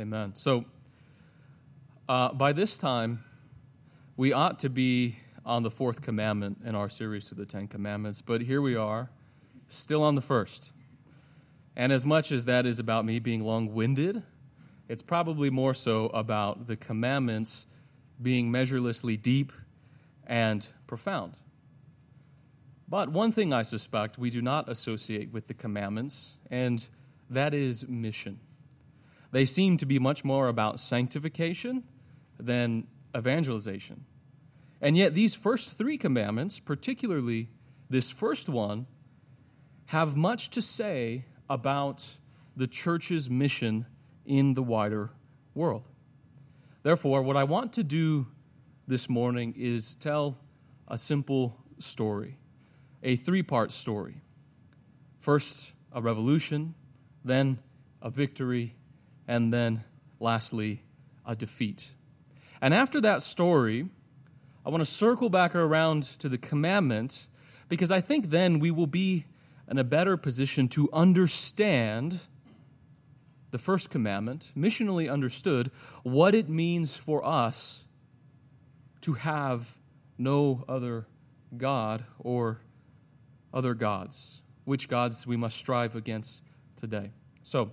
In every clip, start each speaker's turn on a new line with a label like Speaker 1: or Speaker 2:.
Speaker 1: Amen. So, uh, by this time, we ought to be on the fourth commandment in our series to the Ten Commandments, but here we are, still on the first. And as much as that is about me being long winded, it's probably more so about the commandments being measurelessly deep and profound. But one thing I suspect we do not associate with the commandments, and that is mission. They seem to be much more about sanctification than evangelization. And yet, these first three commandments, particularly this first one, have much to say about the church's mission in the wider world. Therefore, what I want to do this morning is tell a simple story a three part story. First, a revolution, then, a victory, and then, lastly, a defeat. And after that story, I want to circle back around to the commandment because I think then we will be in a better position to understand the first commandment, missionally understood, what it means for us to have no other God or other gods, which gods we must strive against today. So,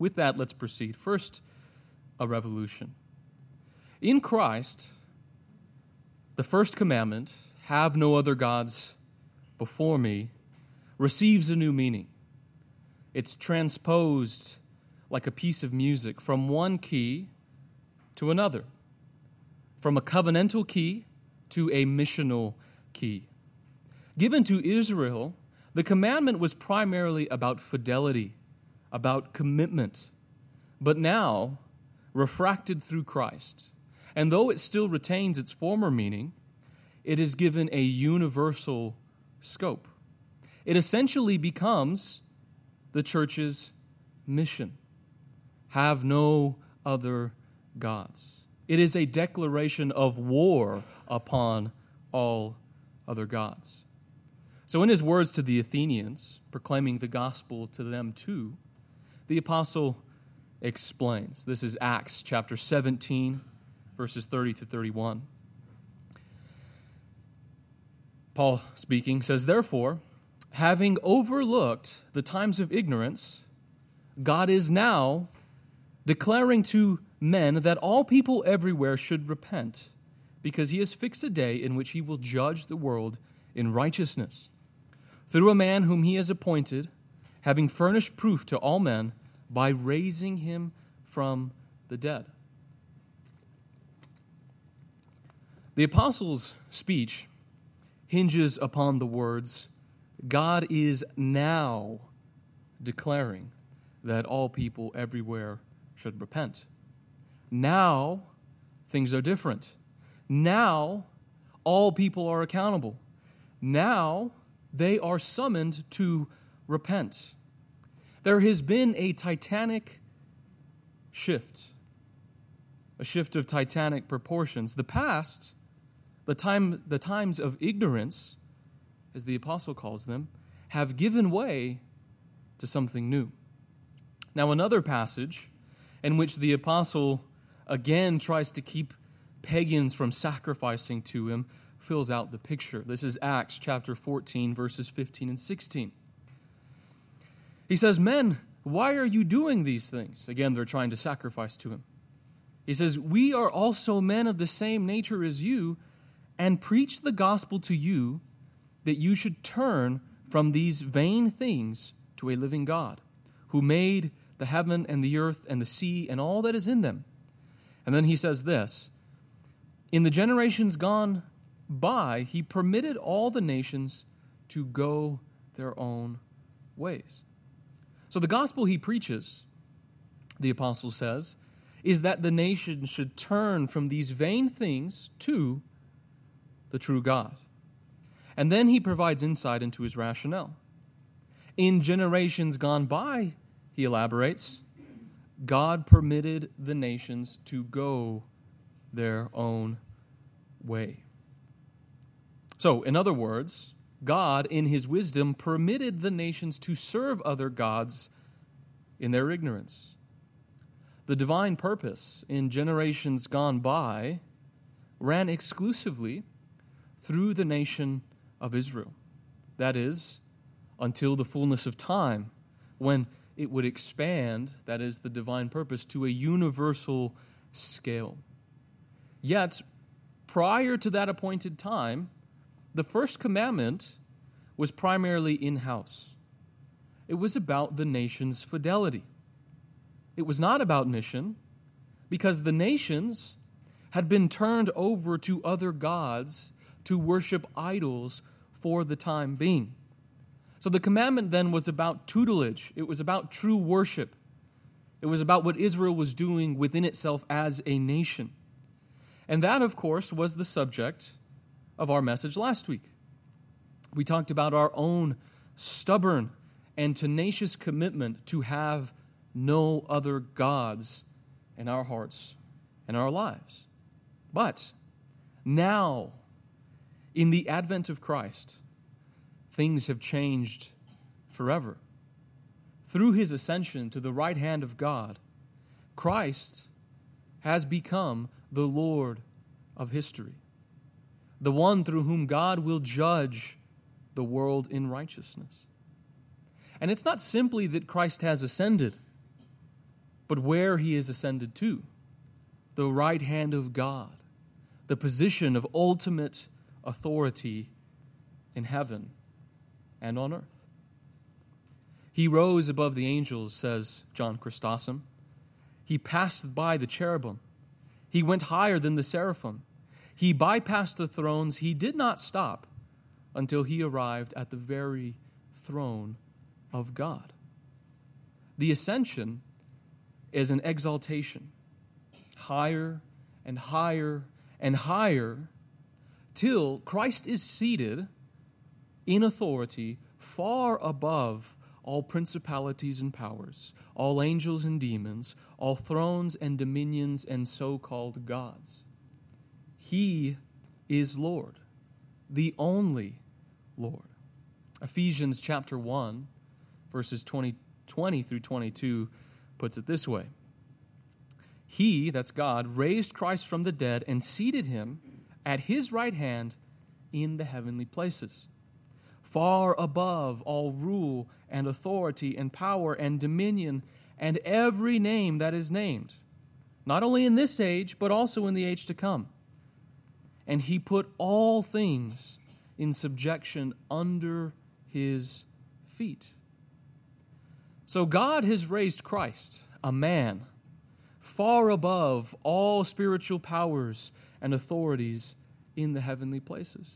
Speaker 1: with that, let's proceed. First, a revolution. In Christ, the first commandment, have no other gods before me, receives a new meaning. It's transposed like a piece of music from one key to another, from a covenantal key to a missional key given to Israel, the commandment was primarily about fidelity, about commitment. But now, refracted through Christ, and though it still retains its former meaning, it is given a universal scope. It essentially becomes the church's mission have no other gods. It is a declaration of war upon all other gods. So, in his words to the Athenians, proclaiming the gospel to them too, the apostle explains. This is Acts chapter 17, verses 30 to 31. Paul speaking says, Therefore, having overlooked the times of ignorance, God is now declaring to men that all people everywhere should repent, because he has fixed a day in which he will judge the world in righteousness through a man whom he has appointed, having furnished proof to all men by raising him from the dead. The apostles' speech hinges upon the words, God is now declaring that all people everywhere should repent. Now, things are different. Now, all people are accountable. Now, they are summoned to repent. There has been a titanic shift, a shift of titanic proportions. The past, the, time, the times of ignorance, as the apostle calls them, have given way to something new. Now, another passage in which the apostle again tries to keep pagans from sacrificing to him fills out the picture. This is Acts chapter 14, verses 15 and 16. He says, Men, why are you doing these things? Again, they're trying to sacrifice to him. He says, We are also men of the same nature as you, and preach the gospel to you that you should turn from these vain things to a living God, who made the heaven and the earth and the sea and all that is in them. And then he says this In the generations gone by, he permitted all the nations to go their own ways. So the gospel he preaches, the apostle says, is that the nation should turn from these vain things to the true God. And then he provides insight into his rationale. In generations gone by, he elaborates, God permitted the nations to go their own way. So, in other words, God, in his wisdom, permitted the nations to serve other gods in their ignorance. the divine purpose in generations gone by ran exclusively through the nation of Israel. That is, until the fullness of time, when it would expand, that is, the divine purpose, to a universal scale. Yet, prior to that appointed time, the first commandment was primarily in house. It was about the nation's fidelity. It was not about mission, because the nations had been turned over to other gods to worship idols for the time being. So the commandment then was about tutelage, it was about true worship, it was about what Israel was doing within itself as a nation. And that, of course, was the subject of our message last week. We talked about our own stubborn and tenacious commitment to have no other gods in our hearts and our lives. But now, in the advent of Christ, things have changed forever. Through his ascension to the right hand of God, Christ has become the Lord of history, the one through whom God will judge the world in righteousness. And it's not simply that Christ has ascended, but where he is ascended to the right hand of God, the position of ultimate authority in heaven and on earth. He rose above the angels, says John Chrysostom. He passed by the cherubim. He went higher than the seraphim. He bypassed the thrones. He did not stop until he arrived at the very throne of God. The ascension is an exaltation, higher and higher and higher, till Christ is seated in authority far above all principalities and powers, all angels and demons, all thrones and dominions and so called gods. He is Lord, the only Lord. Ephesians chapter 1, verses 20, 20 through 22 puts it this way He, that's God, raised Christ from the dead and seated him at his right hand in the heavenly places, far above all rule and authority and power and dominion and every name that is named, not only in this age, but also in the age to come. And he put all things in subjection under his feet. So God has raised Christ, a man, far above all spiritual powers and authorities in the heavenly places.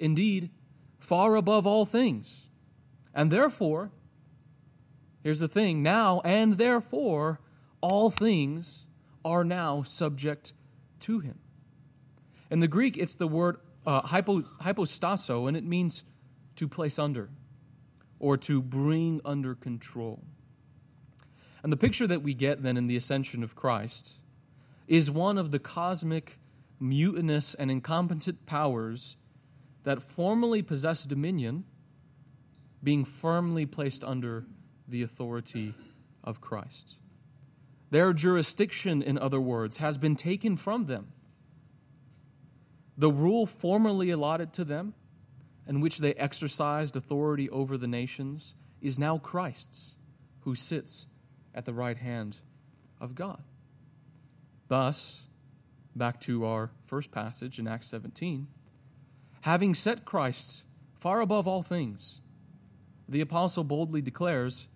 Speaker 1: Indeed, far above all things. And therefore, here's the thing now and therefore, all things are now subject to him. In the Greek, it's the word uh, hypo, hypostaso, and it means to place under or to bring under control. And the picture that we get then in the ascension of Christ is one of the cosmic, mutinous, and incompetent powers that formerly possessed dominion being firmly placed under the authority of Christ. Their jurisdiction, in other words, has been taken from them the rule formerly allotted to them, in which they exercised authority over the nations, is now Christ's, who sits at the right hand of God. Thus, back to our first passage in Acts 17, having set Christ far above all things, the apostle boldly declares,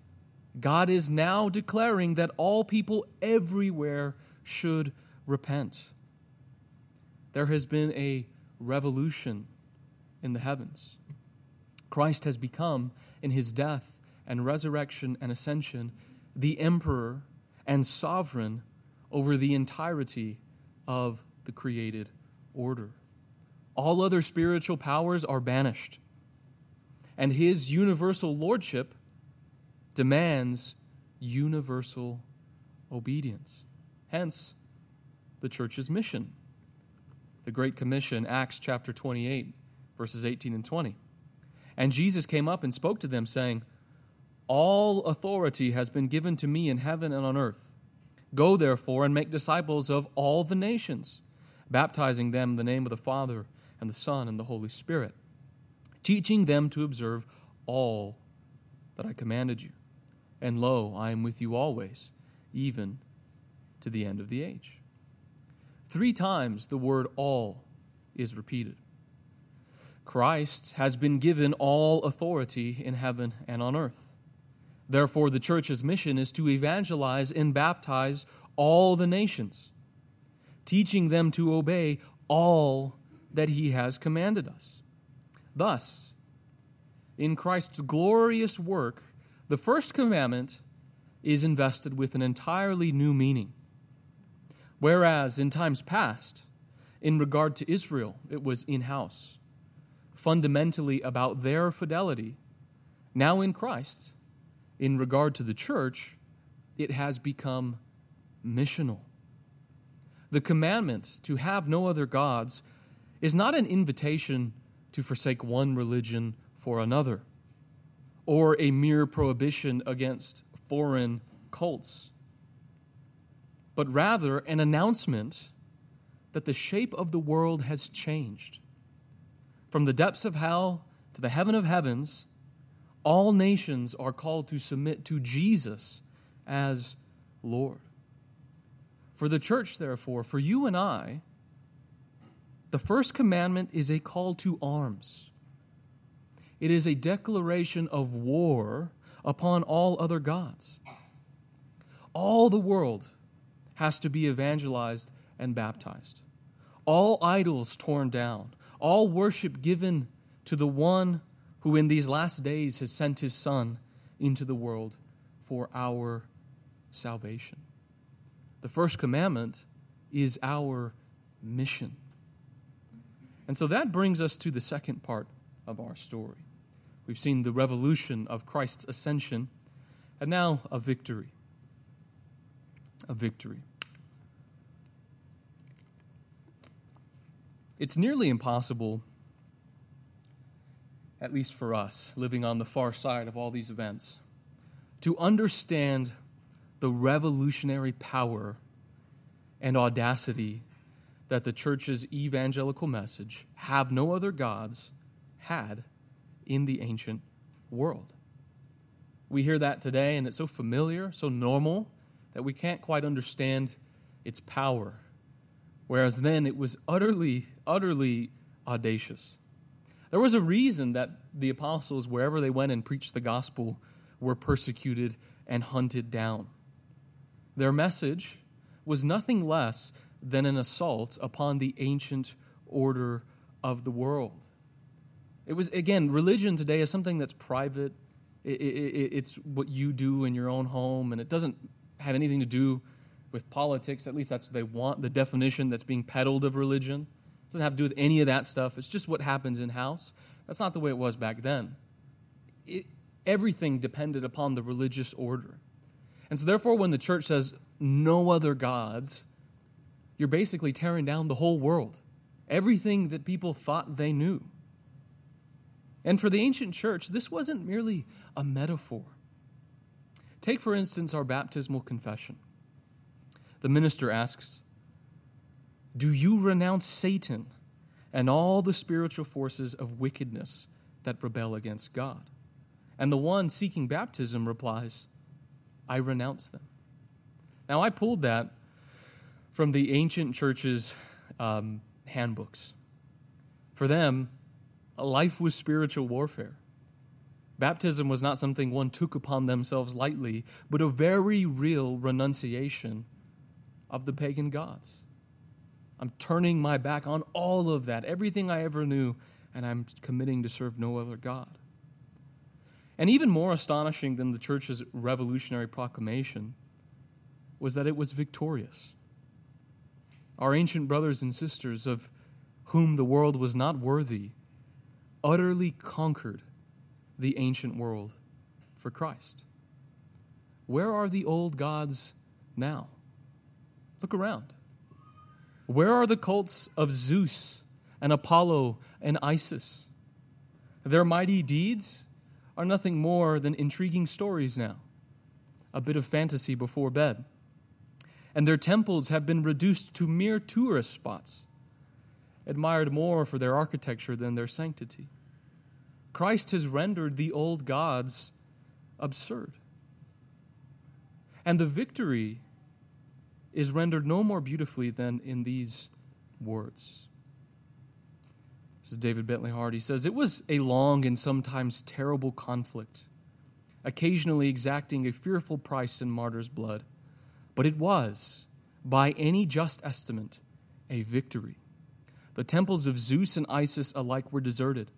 Speaker 1: God is now declaring that all people everywhere should repent there has been a revolution in the heavens. Christ has become, in his death and resurrection and ascension, the emperor and sovereign over the entirety of the created order. All other spiritual powers are banished, and his universal lordship demands universal obedience. Hence, the church's mission the Great Commission, Acts chapter 28, verses 18 and 20. And Jesus came up and spoke to them, saying, All authority has been given to me in heaven and on earth. Go, therefore, and make disciples of all the nations, baptizing them in the name of the Father, and the Son, and the Holy Spirit, teaching them to observe all that I commanded you. And lo, I am with you always, even to the end of the age. Three times the word all is repeated. Christ has been given all authority in heaven and on earth. Therefore, the church's mission is to evangelize and baptize all the nations, teaching them to obey all that he has commanded us. Thus, in Christ's glorious work, the first commandment is invested with an entirely new meaning. Whereas in times past, in regard to Israel, it was in house, fundamentally about their fidelity. Now in Christ, in regard to the church, it has become missional. The commandment to have no other gods is not an invitation to forsake one religion for another, or a mere prohibition against foreign cults, but rather an announcement that the shape of the world has changed. From the depths of hell to the heaven of heavens, all nations are called to submit to Jesus as Lord. For the church, therefore, for you and I, the first commandment is a call to arms. It is a declaration of war upon all other gods. All the world has to be evangelized and baptized. All idols torn down, all worship given to the one who in these last days has sent his Son into the world for our salvation. The first commandment is our mission. And so that brings us to the second part of our story. We've seen the revolution of Christ's ascension, and now a victory. Victory. It's nearly impossible at least for us, living on the far side of all these events, to understand the revolutionary power and audacity that the church's evangelical message, have no other gods, had in the ancient world. We hear that today, and it's so familiar, so normal, that we can't quite understand its power. Whereas then it was utterly, utterly audacious. There was a reason that the apostles, wherever they went and preached the gospel, were persecuted and hunted down. Their message was nothing less than an assault upon the ancient order of the world. It was, again, religion today is something that's private. It, it, it's what you do in your own home, and it doesn't have anything to do with politics. At least that's what they want, the definition that's being peddled of religion It doesn't have to do with any of that stuff. It's just what happens in house. That's not the way it was back then. It, everything depended upon the religious order. And so, therefore, when the church says no other gods, you're basically tearing down the whole world, everything that people thought they knew. And for the ancient church, this wasn't merely a metaphor. Take, for instance, our baptismal confession. The minister asks, do you renounce Satan and all the spiritual forces of wickedness that rebel against God? And the one seeking baptism replies, I renounce them. Now, I pulled that from the ancient church's um, handbooks. For them, life was spiritual warfare. Baptism was not something one took upon themselves lightly, but a very real renunciation of the pagan gods. I'm turning my back on all of that, everything I ever knew, and I'm committing to serve no other God. And even more astonishing than the church's revolutionary proclamation was that it was victorious. Our ancient brothers and sisters, of whom the world was not worthy, utterly conquered the ancient world for Christ. Where are the old gods now? Look around. Where are the cults of Zeus and Apollo and Isis? Their mighty deeds are nothing more than intriguing stories now, a bit of fantasy before bed. and their temples have been reduced to mere tourist spots, admired more for their architecture than their sanctity. Christ has rendered the old gods absurd. And the victory is rendered no more beautifully than in these words. This is David Bentley Hart. He says, It was a long and sometimes terrible conflict, occasionally exacting a fearful price in martyr's blood. But it was, by any just estimate, a victory. The temples of Zeus and Isis alike were deserted.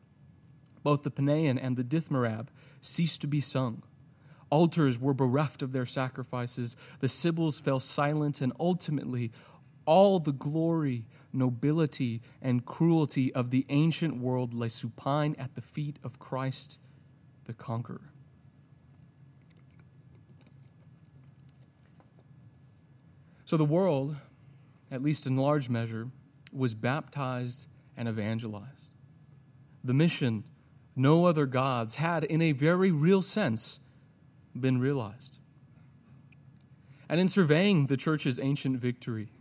Speaker 1: Both the Paean and the Dithyramb ceased to be sung. Altars were bereft of their sacrifices. The Sibyls fell silent, and ultimately, all the glory, nobility, and cruelty of the ancient world lay supine at the feet of Christ the Conqueror. So the world, at least in large measure, was baptized and evangelized. The mission, no other gods, had, in a very real sense, been realized. And in surveying the church's ancient victory,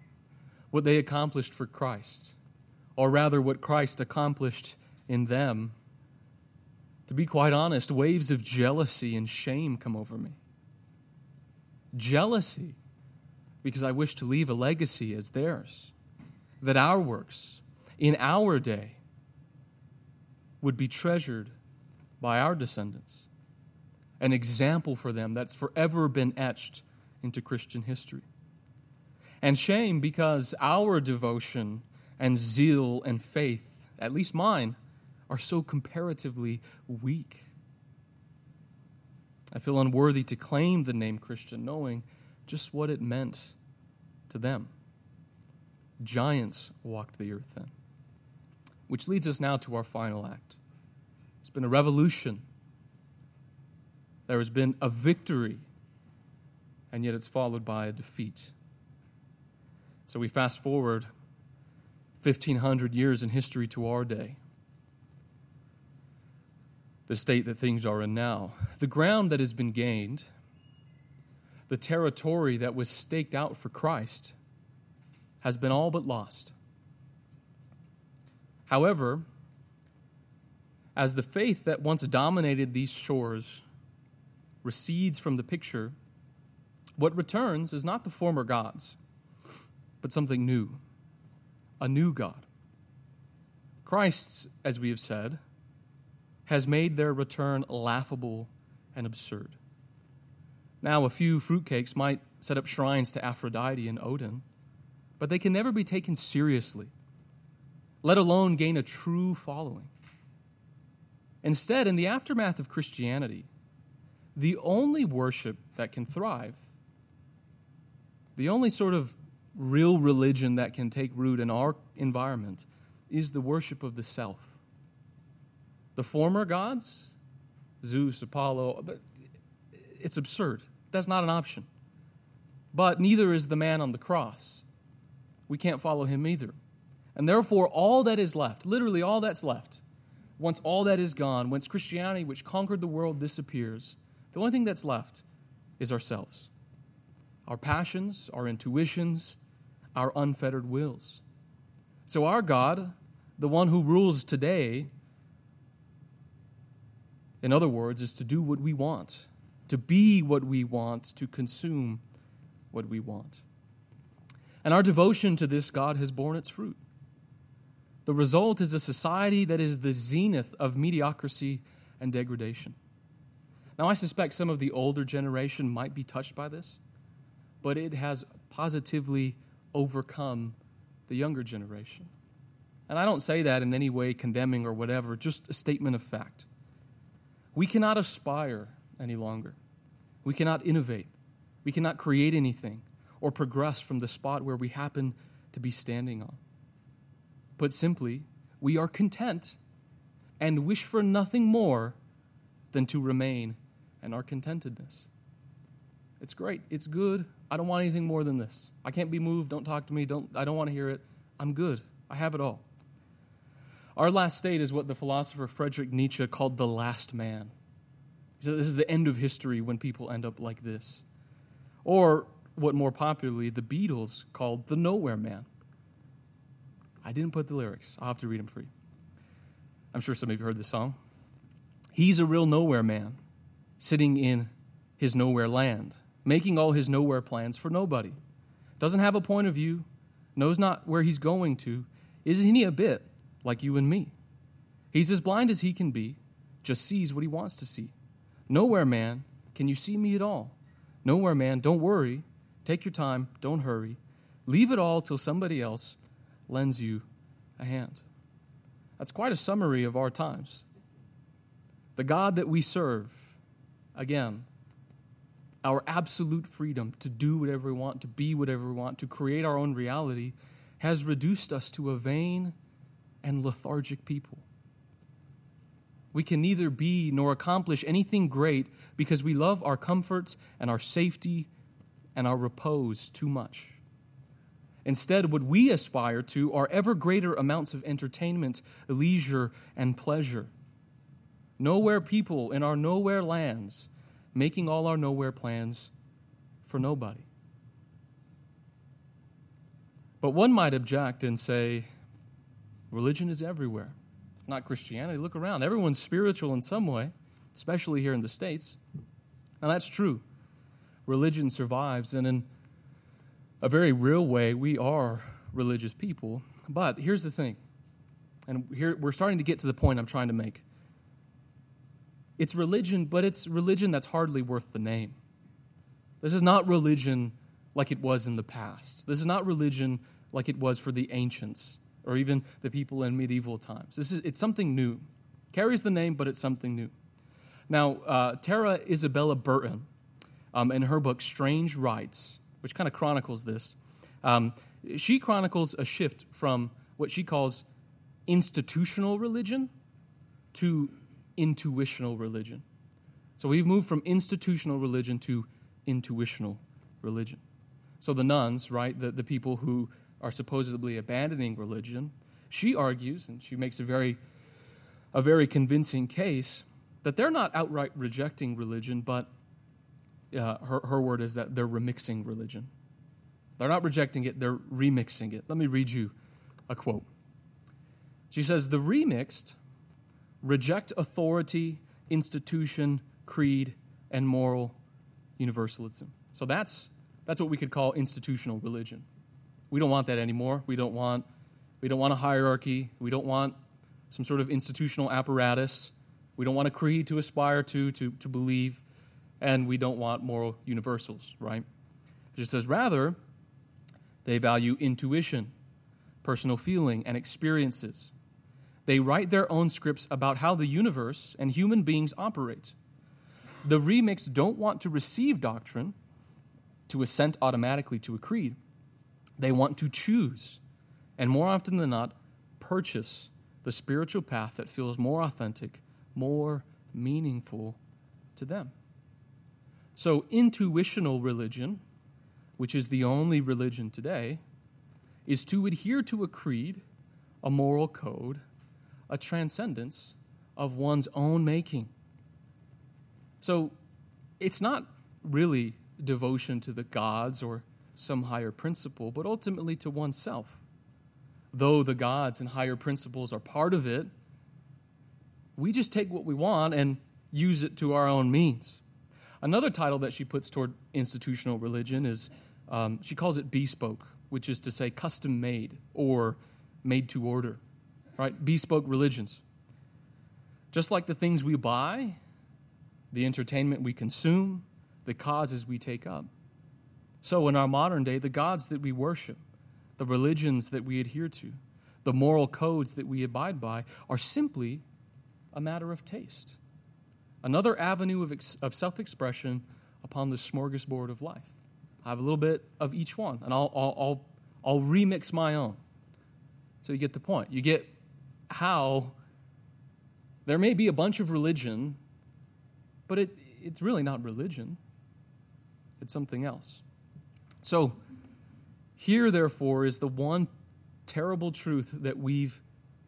Speaker 1: what they accomplished for Christ, or rather what Christ accomplished in them, to be quite honest, waves of jealousy and shame come over me. Jealousy because I wish to leave a legacy as theirs, that our works in our day would be treasured by our descendants, an example for them that's forever been etched into Christian history. And shame because our devotion and zeal and faith, at least mine, are so comparatively weak. I feel unworthy to claim the name Christian, knowing just what it meant to them. Giants walked the earth then. Which leads us now to our final act. It's been a revolution. There has been a victory, and yet it's followed by a defeat. So we fast forward 1,500 years in history to our day. The state that things are in now. The ground that has been gained the territory that was staked out for Christ has been all but lost. However, as the faith that once dominated these shores recedes from the picture, what returns is not the former gods, but something new, a new God. Christ, as we have said, has made their return laughable and absurd. Now, a few fruitcakes might set up shrines to Aphrodite and Odin, but they can never be taken seriously, let alone gain a true following. Instead, in the aftermath of Christianity, the only worship that can thrive, the only sort of real religion that can take root in our environment, is the worship of the self. The former gods, Zeus, Apollo, it's absurd. That's not an option. But neither is the man on the cross. We can't follow him either. And therefore, all that is left, literally all that's left, once all that is gone, once Christianity, which conquered the world, disappears, the only thing that's left is ourselves our passions, our intuitions, our unfettered wills. So, our God, the one who rules today, in other words, is to do what we want to be what we want, to consume what we want. And our devotion to this God has borne its fruit. The result is a society that is the zenith of mediocrity and degradation. Now, I suspect some of the older generation might be touched by this, but it has positively overcome the younger generation. And I don't say that in any way condemning or whatever, just a statement of fact. We cannot aspire any longer. We cannot innovate. We cannot create anything or progress from the spot where we happen to be standing on. Put simply, we are content and wish for nothing more than to remain in our contentedness. It's great. It's good. I don't want anything more than this. I can't be moved. Don't talk to me. Don't, I don't want to hear it. I'm good. I have it all. Our last state is what the philosopher Friedrich Nietzsche called the last man. He said this is the end of history when people end up like this. Or what more popularly the Beatles called the Nowhere Man. I didn't put the lyrics. I'll have to read them for you. I'm sure some of you heard the song. He's a real nowhere man, sitting in his nowhere land, making all his nowhere plans for nobody. Doesn't have a point of view, knows not where he's going to. Isn't he a bit like you and me? He's as blind as he can be, just sees what he wants to see. Nowhere man, can you see me at all? Nowhere man, don't worry. Take your time, don't hurry. Leave it all till somebody else lends you a hand. That's quite a summary of our times. The God that we serve, again, our absolute freedom to do whatever we want, to be whatever we want, to create our own reality, has reduced us to a vain and lethargic people. We can neither be nor accomplish anything great because we love our comforts and our safety and our repose too much. Instead, what we aspire to are ever greater amounts of entertainment, leisure, and pleasure. Nowhere people in our nowhere lands making all our nowhere plans for nobody. But one might object and say, religion is everywhere. Not Christianity. Look around. Everyone's spiritual in some way, especially here in the States. Now, that's true. Religion survives, and in a very real way, we are religious people. But here's the thing, and here we're starting to get to the point I'm trying to make. It's religion, but it's religion that's hardly worth the name. This is not religion like it was in the past. This is not religion like it was for the ancients or even the people in medieval times. This is, it's something new. Carries the name, but it's something new. Now, uh, Tara Isabella Burton, um, in her book Strange Rites, which kind of chronicles this. Um, she chronicles a shift from what she calls institutional religion to intuitional religion. So we've moved from institutional religion to intuitional religion. So the nones, right, the, the people who are supposedly abandoning religion, she argues, and she makes a very, a very convincing case, that they're not outright rejecting religion, but uh, her, her word is that they're remixing religion. They're not rejecting it, they're remixing it. Let me read you a quote. She says, The remixed reject authority, institution, creed, and moral universalism. So that's, that's what we could call institutional religion. We don't want that anymore. We don't want, we don't want a hierarchy. We don't want some sort of institutional apparatus. We don't want a creed to aspire to, to, to believe and we don't want moral universals, right? It just says, rather, they value intuition, personal feeling, and experiences. They write their own scripts about how the universe and human beings operate. The remix don't want to receive doctrine, to assent automatically to a creed. They want to choose, and more often than not, purchase the spiritual path that feels more authentic, more meaningful to them. So, intuitional religion, which is the only religion today, is to adhere to a creed, a moral code, a transcendence of one's own making. So, it's not really devotion to the gods or some higher principle, but ultimately to oneself. Though the gods and higher principles are part of it, we just take what we want and use it to our own means. Another title that she puts toward institutional religion is um, she calls it bespoke, which is to say custom made or made to order, right? Bespoke religions. Just like the things we buy, the entertainment we consume, the causes we take up. So, in our modern day, the gods that we worship, the religions that we adhere to, the moral codes that we abide by are simply a matter of taste another avenue of, ex- of self expression upon the smorgasbord of life. I have a little bit of each one, and I'll, I'll, I'll, I'll remix my own. So you get the point. You get how there may be a bunch of religion, but it, it's really not religion, it's something else. So, here, therefore, is the one terrible truth that we've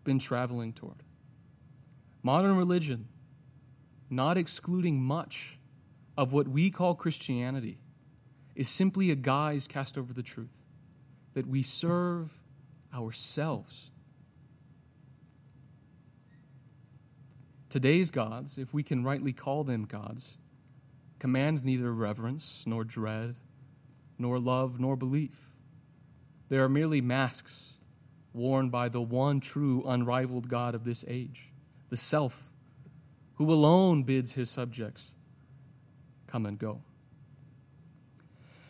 Speaker 1: been traveling toward. Modern religion not excluding much of what we call Christianity, is simply a guise cast over the truth that we serve ourselves. Today's gods, if we can rightly call them gods, command neither reverence nor dread, nor love nor belief. They are merely masks worn by the one true, unrivaled God of this age, the Self, who alone bids his subjects come and go.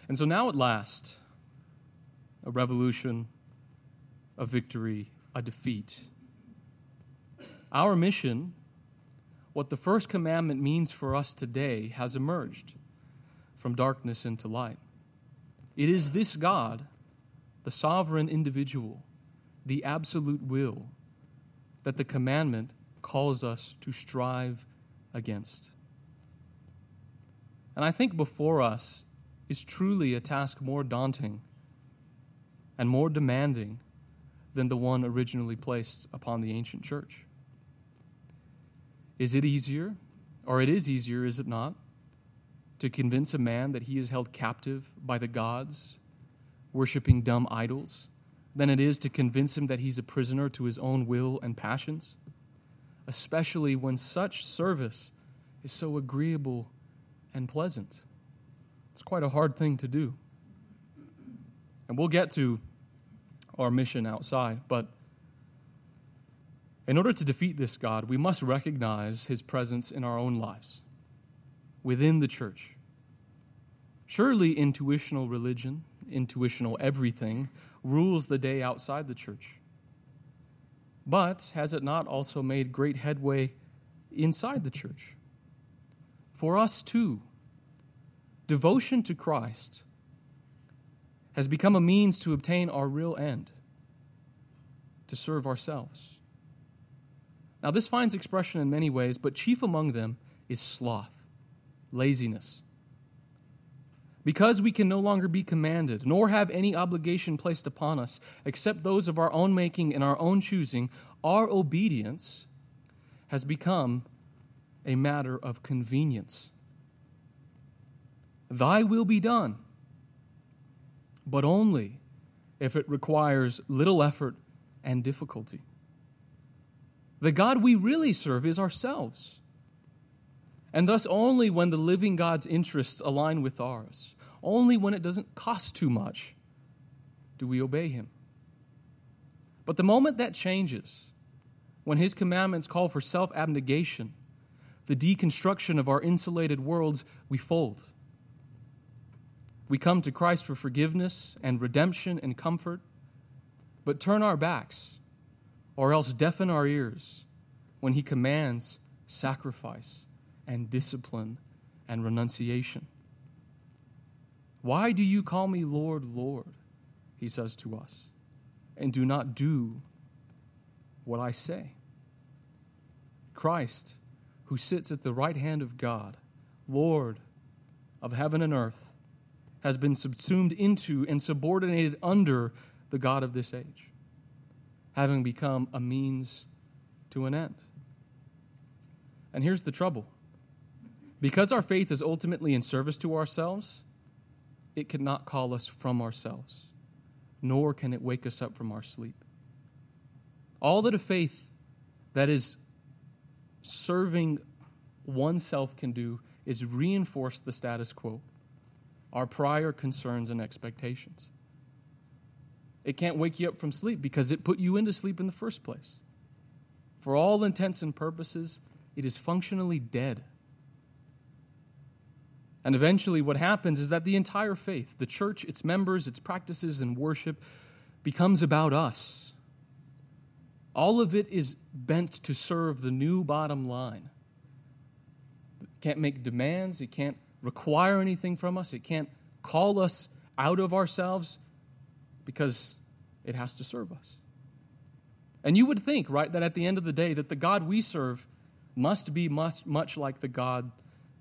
Speaker 1: And so now at last, a revolution, a victory, a defeat. Our mission, what the first commandment means for us today, has emerged from darkness into light. It is this God, the sovereign individual, the absolute will, that the commandment calls us to strive against. And I think before us is truly a task more daunting and more demanding than the one originally placed upon the ancient church. Is it easier, or it is easier, is it not, to convince a man that he is held captive by the gods, worshiping dumb idols, than it is to convince him that he's a prisoner to his own will and passions? Especially when such service is so agreeable and pleasant. It's quite a hard thing to do. And we'll get to our mission outside, but in order to defeat this God, we must recognize his presence in our own lives, within the church. Surely, intuitional religion, intuitional everything, rules the day outside the church. But has it not also made great headway inside the church? For us too, devotion to Christ has become a means to obtain our real end, to serve ourselves. Now, this finds expression in many ways, but chief among them is sloth, laziness. Because we can no longer be commanded, nor have any obligation placed upon us except those of our own making and our own choosing, our obedience has become a matter of convenience. Thy will be done, but only if it requires little effort and difficulty. The God we really serve is ourselves. And thus, only when the living God's interests align with ours, only when it doesn't cost too much, do we obey Him. But the moment that changes, when His commandments call for self abnegation, the deconstruction of our insulated worlds, we fold. We come to Christ for forgiveness and redemption and comfort, but turn our backs or else deafen our ears when He commands sacrifice and discipline and renunciation. Why do you call me Lord, Lord? He says to us, and do not do what I say. Christ, who sits at the right hand of God, Lord of heaven and earth, has been subsumed into and subordinated under the God of this age, having become a means to an end. And here's the trouble because our faith is ultimately in service to ourselves, it cannot call us from ourselves, nor can it wake us up from our sleep. All that a faith that is serving oneself can do is reinforce the status quo our prior concerns and expectations. It can't wake you up from sleep because it put you into sleep in the first place. For all intents and purposes, it is functionally dead. And eventually, what happens is that the entire faith, the church, its members, its practices, and worship becomes about us. All of it is bent to serve the new bottom line. It can't make demands, it can't require anything from us, it can't call us out of ourselves because it has to serve us. And you would think, right, that at the end of the day, that the God we serve must be much, much like the God,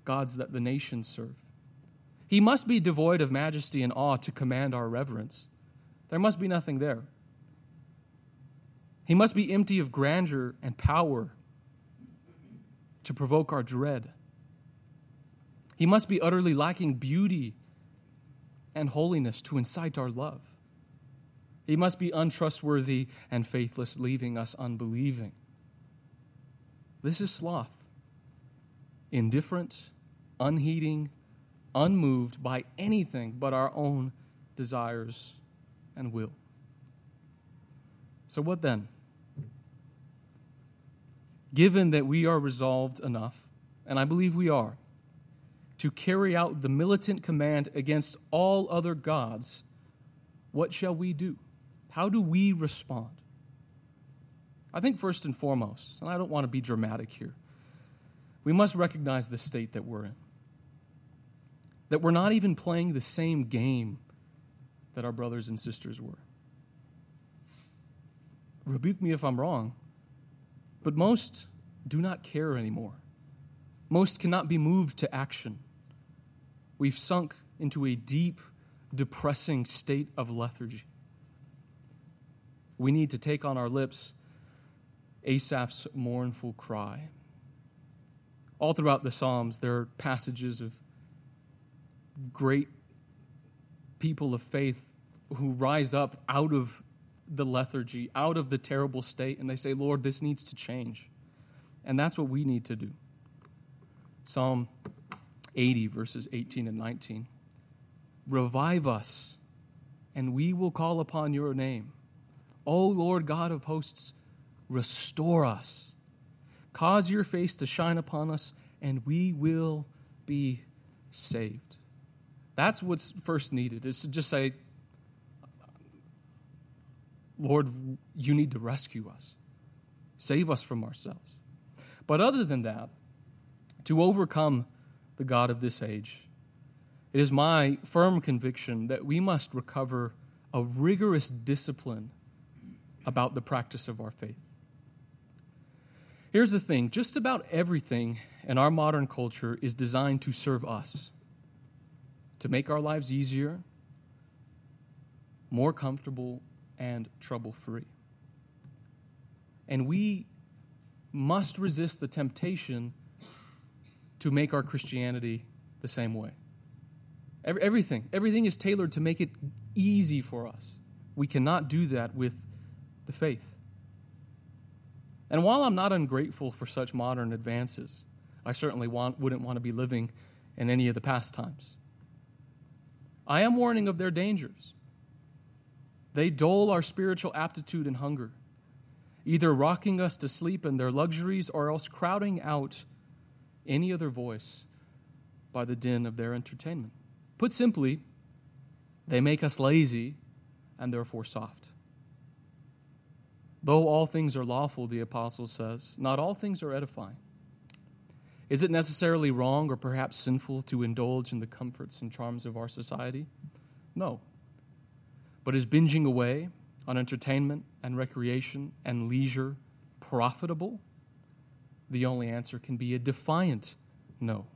Speaker 1: gods that the nations serve. He must be devoid of majesty and awe to command our reverence. There must be nothing there. He must be empty of grandeur and power to provoke our dread. He must be utterly lacking beauty and holiness to incite our love. He must be untrustworthy and faithless, leaving us unbelieving. This is sloth. Indifferent, unheeding, unmoved by anything but our own desires and will. So, what then? Given that we are resolved enough, and I believe we are, to carry out the militant command against all other gods, what shall we do? How do we respond? I think, first and foremost, and I don't want to be dramatic here, we must recognize the state that we're in. That we're not even playing the same game that our brothers and sisters were. Rebuke me if I'm wrong, but most do not care anymore. Most cannot be moved to action. We've sunk into a deep, depressing state of lethargy. We need to take on our lips Asaph's mournful cry. All throughout the Psalms, there are passages of great people of faith who rise up out of the lethargy, out of the terrible state, and they say, Lord, this needs to change. And that's what we need to do. Psalm 80, verses 18 and 19. Revive us, and we will call upon your name. O Lord God of hosts, restore us. Cause your face to shine upon us, and we will be saved. That's what's first needed, is to just say, Lord, you need to rescue us, save us from ourselves. But other than that, to overcome the God of this age, it is my firm conviction that we must recover a rigorous discipline about the practice of our faith. Here's the thing just about everything in our modern culture is designed to serve us, to make our lives easier, more comfortable, and trouble free. And we must resist the temptation to make our Christianity the same way. Everything, everything is tailored to make it easy for us. We cannot do that with the faith. And while I'm not ungrateful for such modern advances, I certainly want, wouldn't want to be living in any of the past times. I am warning of their dangers. They dull our spiritual aptitude and hunger, either rocking us to sleep in their luxuries or else crowding out any other voice by the din of their entertainment. Put simply, they make us lazy and therefore soft. Though all things are lawful, the apostle says, not all things are edifying. Is it necessarily wrong or perhaps sinful to indulge in the comforts and charms of our society? No. But is binging away on entertainment and recreation and leisure profitable? The only answer can be a defiant no.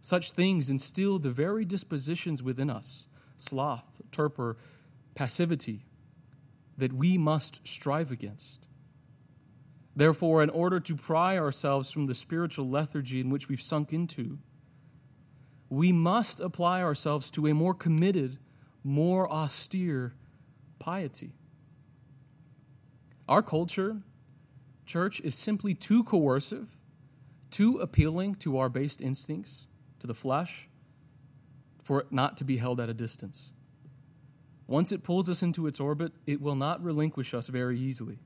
Speaker 1: Such things instill the very dispositions within us sloth, torpor, passivity that we must strive against. Therefore, in order to pry ourselves from the spiritual lethargy in which we've sunk into, we must apply ourselves to a more committed, more austere piety. Our culture, church, is simply too coercive, too appealing to our based instincts, to the flesh, for it not to be held at a distance. Once it pulls us into its orbit, it will not relinquish us very easily.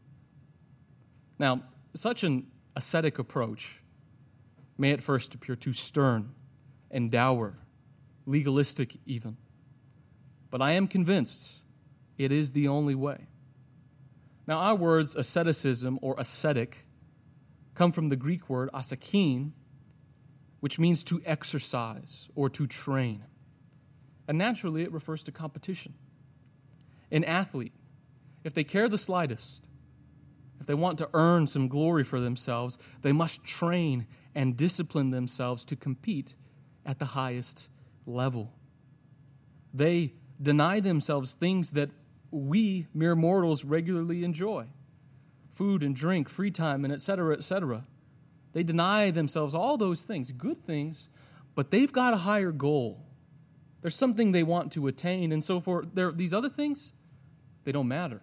Speaker 1: Now, such an ascetic approach may at first appear too stern and dour, legalistic even. But I am convinced it is the only way. Now, our words asceticism or ascetic come from the Greek word askein, which means to exercise or to train. And naturally, it refers to competition. An athlete, if they care the slightest, if they want to earn some glory for themselves, they must train and discipline themselves to compete at the highest level. They deny themselves things that we mere mortals regularly enjoy food and drink, free time, and etc., etc. They deny themselves all those things, good things, but they've got a higher goal. There's something they want to attain, and so for these other things, they don't matter.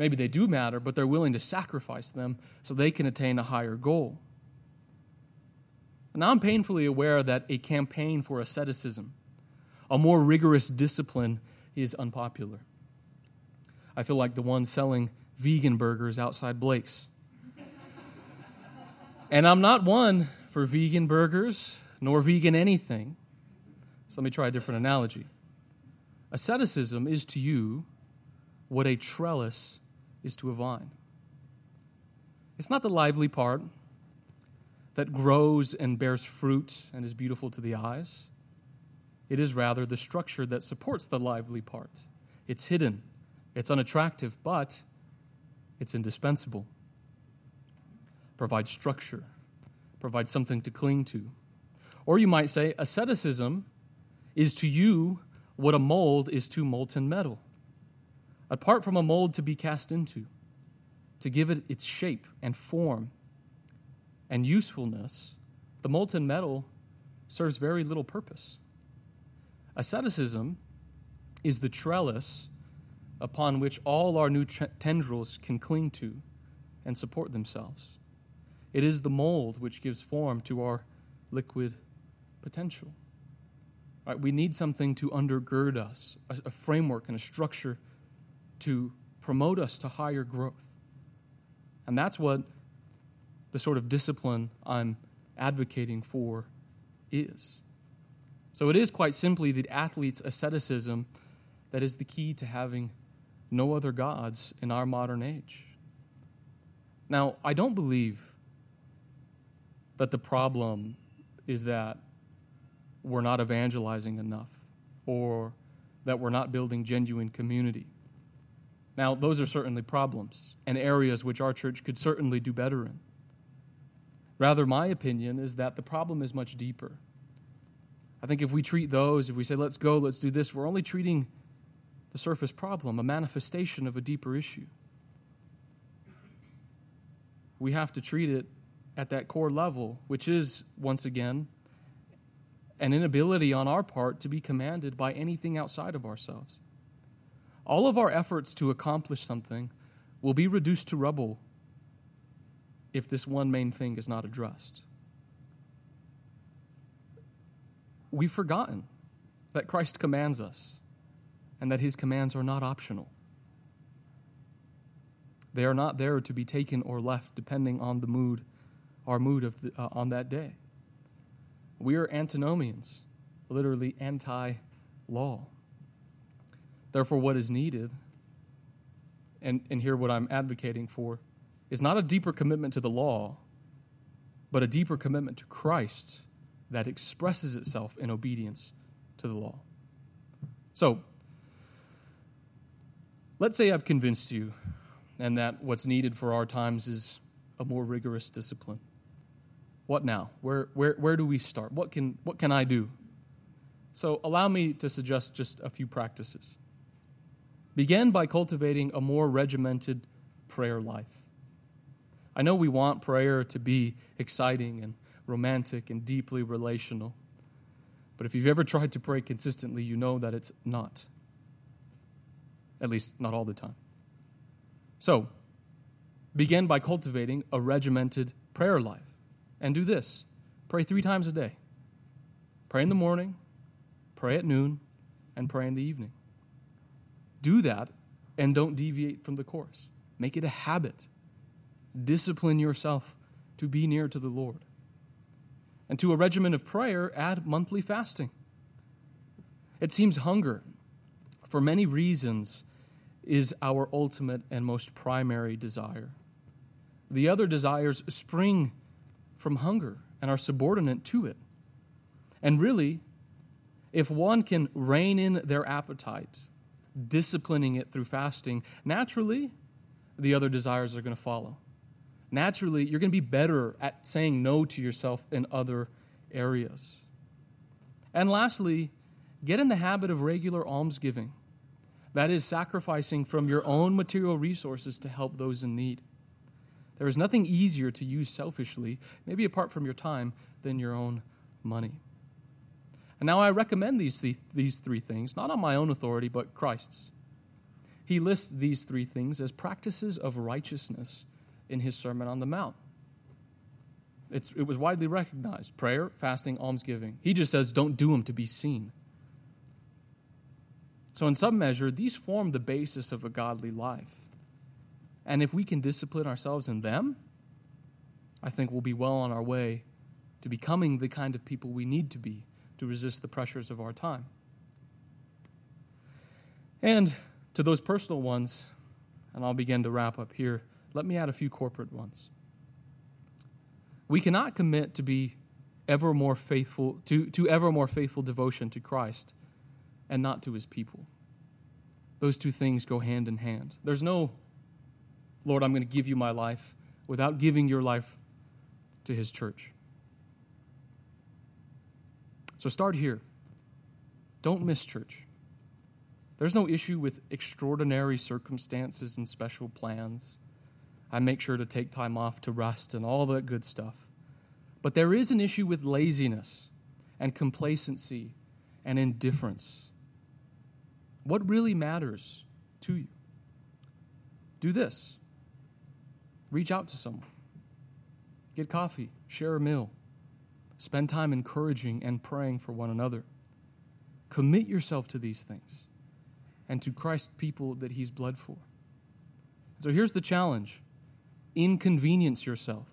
Speaker 1: Maybe they do matter, but they're willing to sacrifice them so they can attain a higher goal. Now, I'm painfully aware that a campaign for asceticism, a more rigorous discipline, is unpopular. I feel like the one selling vegan burgers outside Blake's. and I'm not one for vegan burgers nor vegan anything. So let me try a different analogy. Asceticism is to you what a trellis is to a vine. It's not the lively part, that grows and bears fruit and is beautiful to the eyes. It is rather the structure that supports the lively part. It's hidden, it's unattractive, but it's indispensable. Provides structure, provides something to cling to. Or you might say, asceticism is to you what a mold is to molten metal. Apart from a mold to be cast into, to give it its shape and form and usefulness, the molten metal serves very little purpose. Asceticism is the trellis upon which all our new tendrils can cling to and support themselves. It is the mold which gives form to our liquid potential. Right, we need something to undergird us, a, a framework and a structure to promote us to higher growth. And that's what the sort of discipline I'm advocating for is. So it is quite simply the athlete's asceticism that is the key to having no other gods in our modern age. Now, I don't believe that the problem is that we're not evangelizing enough or that we're not building genuine community. Now, those are certainly problems and areas which our church could certainly do better in. Rather, my opinion is that the problem is much deeper. I think if we treat those, if we say, let's go, let's do this, we're only treating the surface problem, a manifestation of a deeper issue. We have to treat it at that core level, which is, once again, an inability on our part to be commanded by anything outside of ourselves. All of our efforts to accomplish something will be reduced to rubble if this one main thing is not addressed. We've forgotten that Christ commands us and that his commands are not optional. They are not there to be taken or left depending on the mood, our mood of the, uh, on that day. We are antinomians, literally anti law. Therefore, what is needed, and, and here what I'm advocating for, is not a deeper commitment to the law, but a deeper commitment to Christ that expresses itself in obedience to the law. So, let's say I've convinced you and that what's needed for our times is a more rigorous discipline. What now? Where, where, where do we start? What can, what can I do? So, allow me to suggest just a few practices. Begin by cultivating a more regimented prayer life. I know we want prayer to be exciting and romantic and deeply relational. But if you've ever tried to pray consistently, you know that it's not. At least, not all the time. So, begin by cultivating a regimented prayer life. And do this pray three times a day. Pray in the morning, pray at noon, and pray in the evening. Do that and don't deviate from the course. Make it a habit discipline yourself to be near to the Lord. And to a regimen of prayer, add monthly fasting. It seems hunger, for many reasons, is our ultimate and most primary desire. The other desires spring from hunger and are subordinate to it. And really, if one can rein in their appetite, disciplining it through fasting, naturally, the other desires are going to follow naturally you're going to be better at saying no to yourself in other areas. And lastly, get in the habit of regular almsgiving. That is, sacrificing from your own material resources to help those in need. There is nothing easier to use selfishly, maybe apart from your time, than your own money. And now I recommend these, th- these three things, not on my own authority, but Christ's. He lists these three things as practices of righteousness in his Sermon on the Mount. It's, it was widely recognized prayer, fasting, almsgiving. He just says, don't do them to be seen. So, in some measure, these form the basis of a godly life. And if we can discipline ourselves in them, I think we'll be well on our way to becoming the kind of people we need to be to resist the pressures of our time. And to those personal ones, and I'll begin to wrap up here, let me add a few corporate ones. We cannot commit to be ever more faithful, to, to ever more faithful devotion to Christ and not to his people. Those two things go hand in hand. There's no, Lord, I'm going to give you my life without giving your life to his church. So start here. Don't miss church. There's no issue with extraordinary circumstances and special plans. I make sure to take time off to rest and all that good stuff. But there is an issue with laziness and complacency and indifference. What really matters to you? Do this reach out to someone, get coffee, share a meal, spend time encouraging and praying for one another. Commit yourself to these things and to Christ's people that He's bled for. So here's the challenge inconvenience yourself,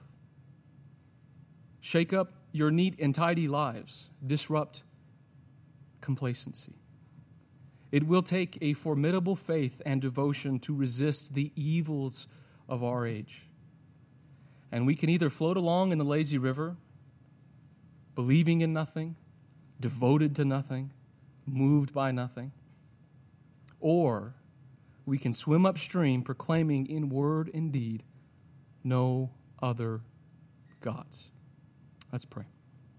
Speaker 1: shake up your neat and tidy lives, disrupt complacency. It will take a formidable faith and devotion to resist the evils of our age. And we can either float along in the lazy river, believing in nothing, devoted to nothing, moved by nothing, or we can swim upstream proclaiming in word and deed no other gods. Let's pray.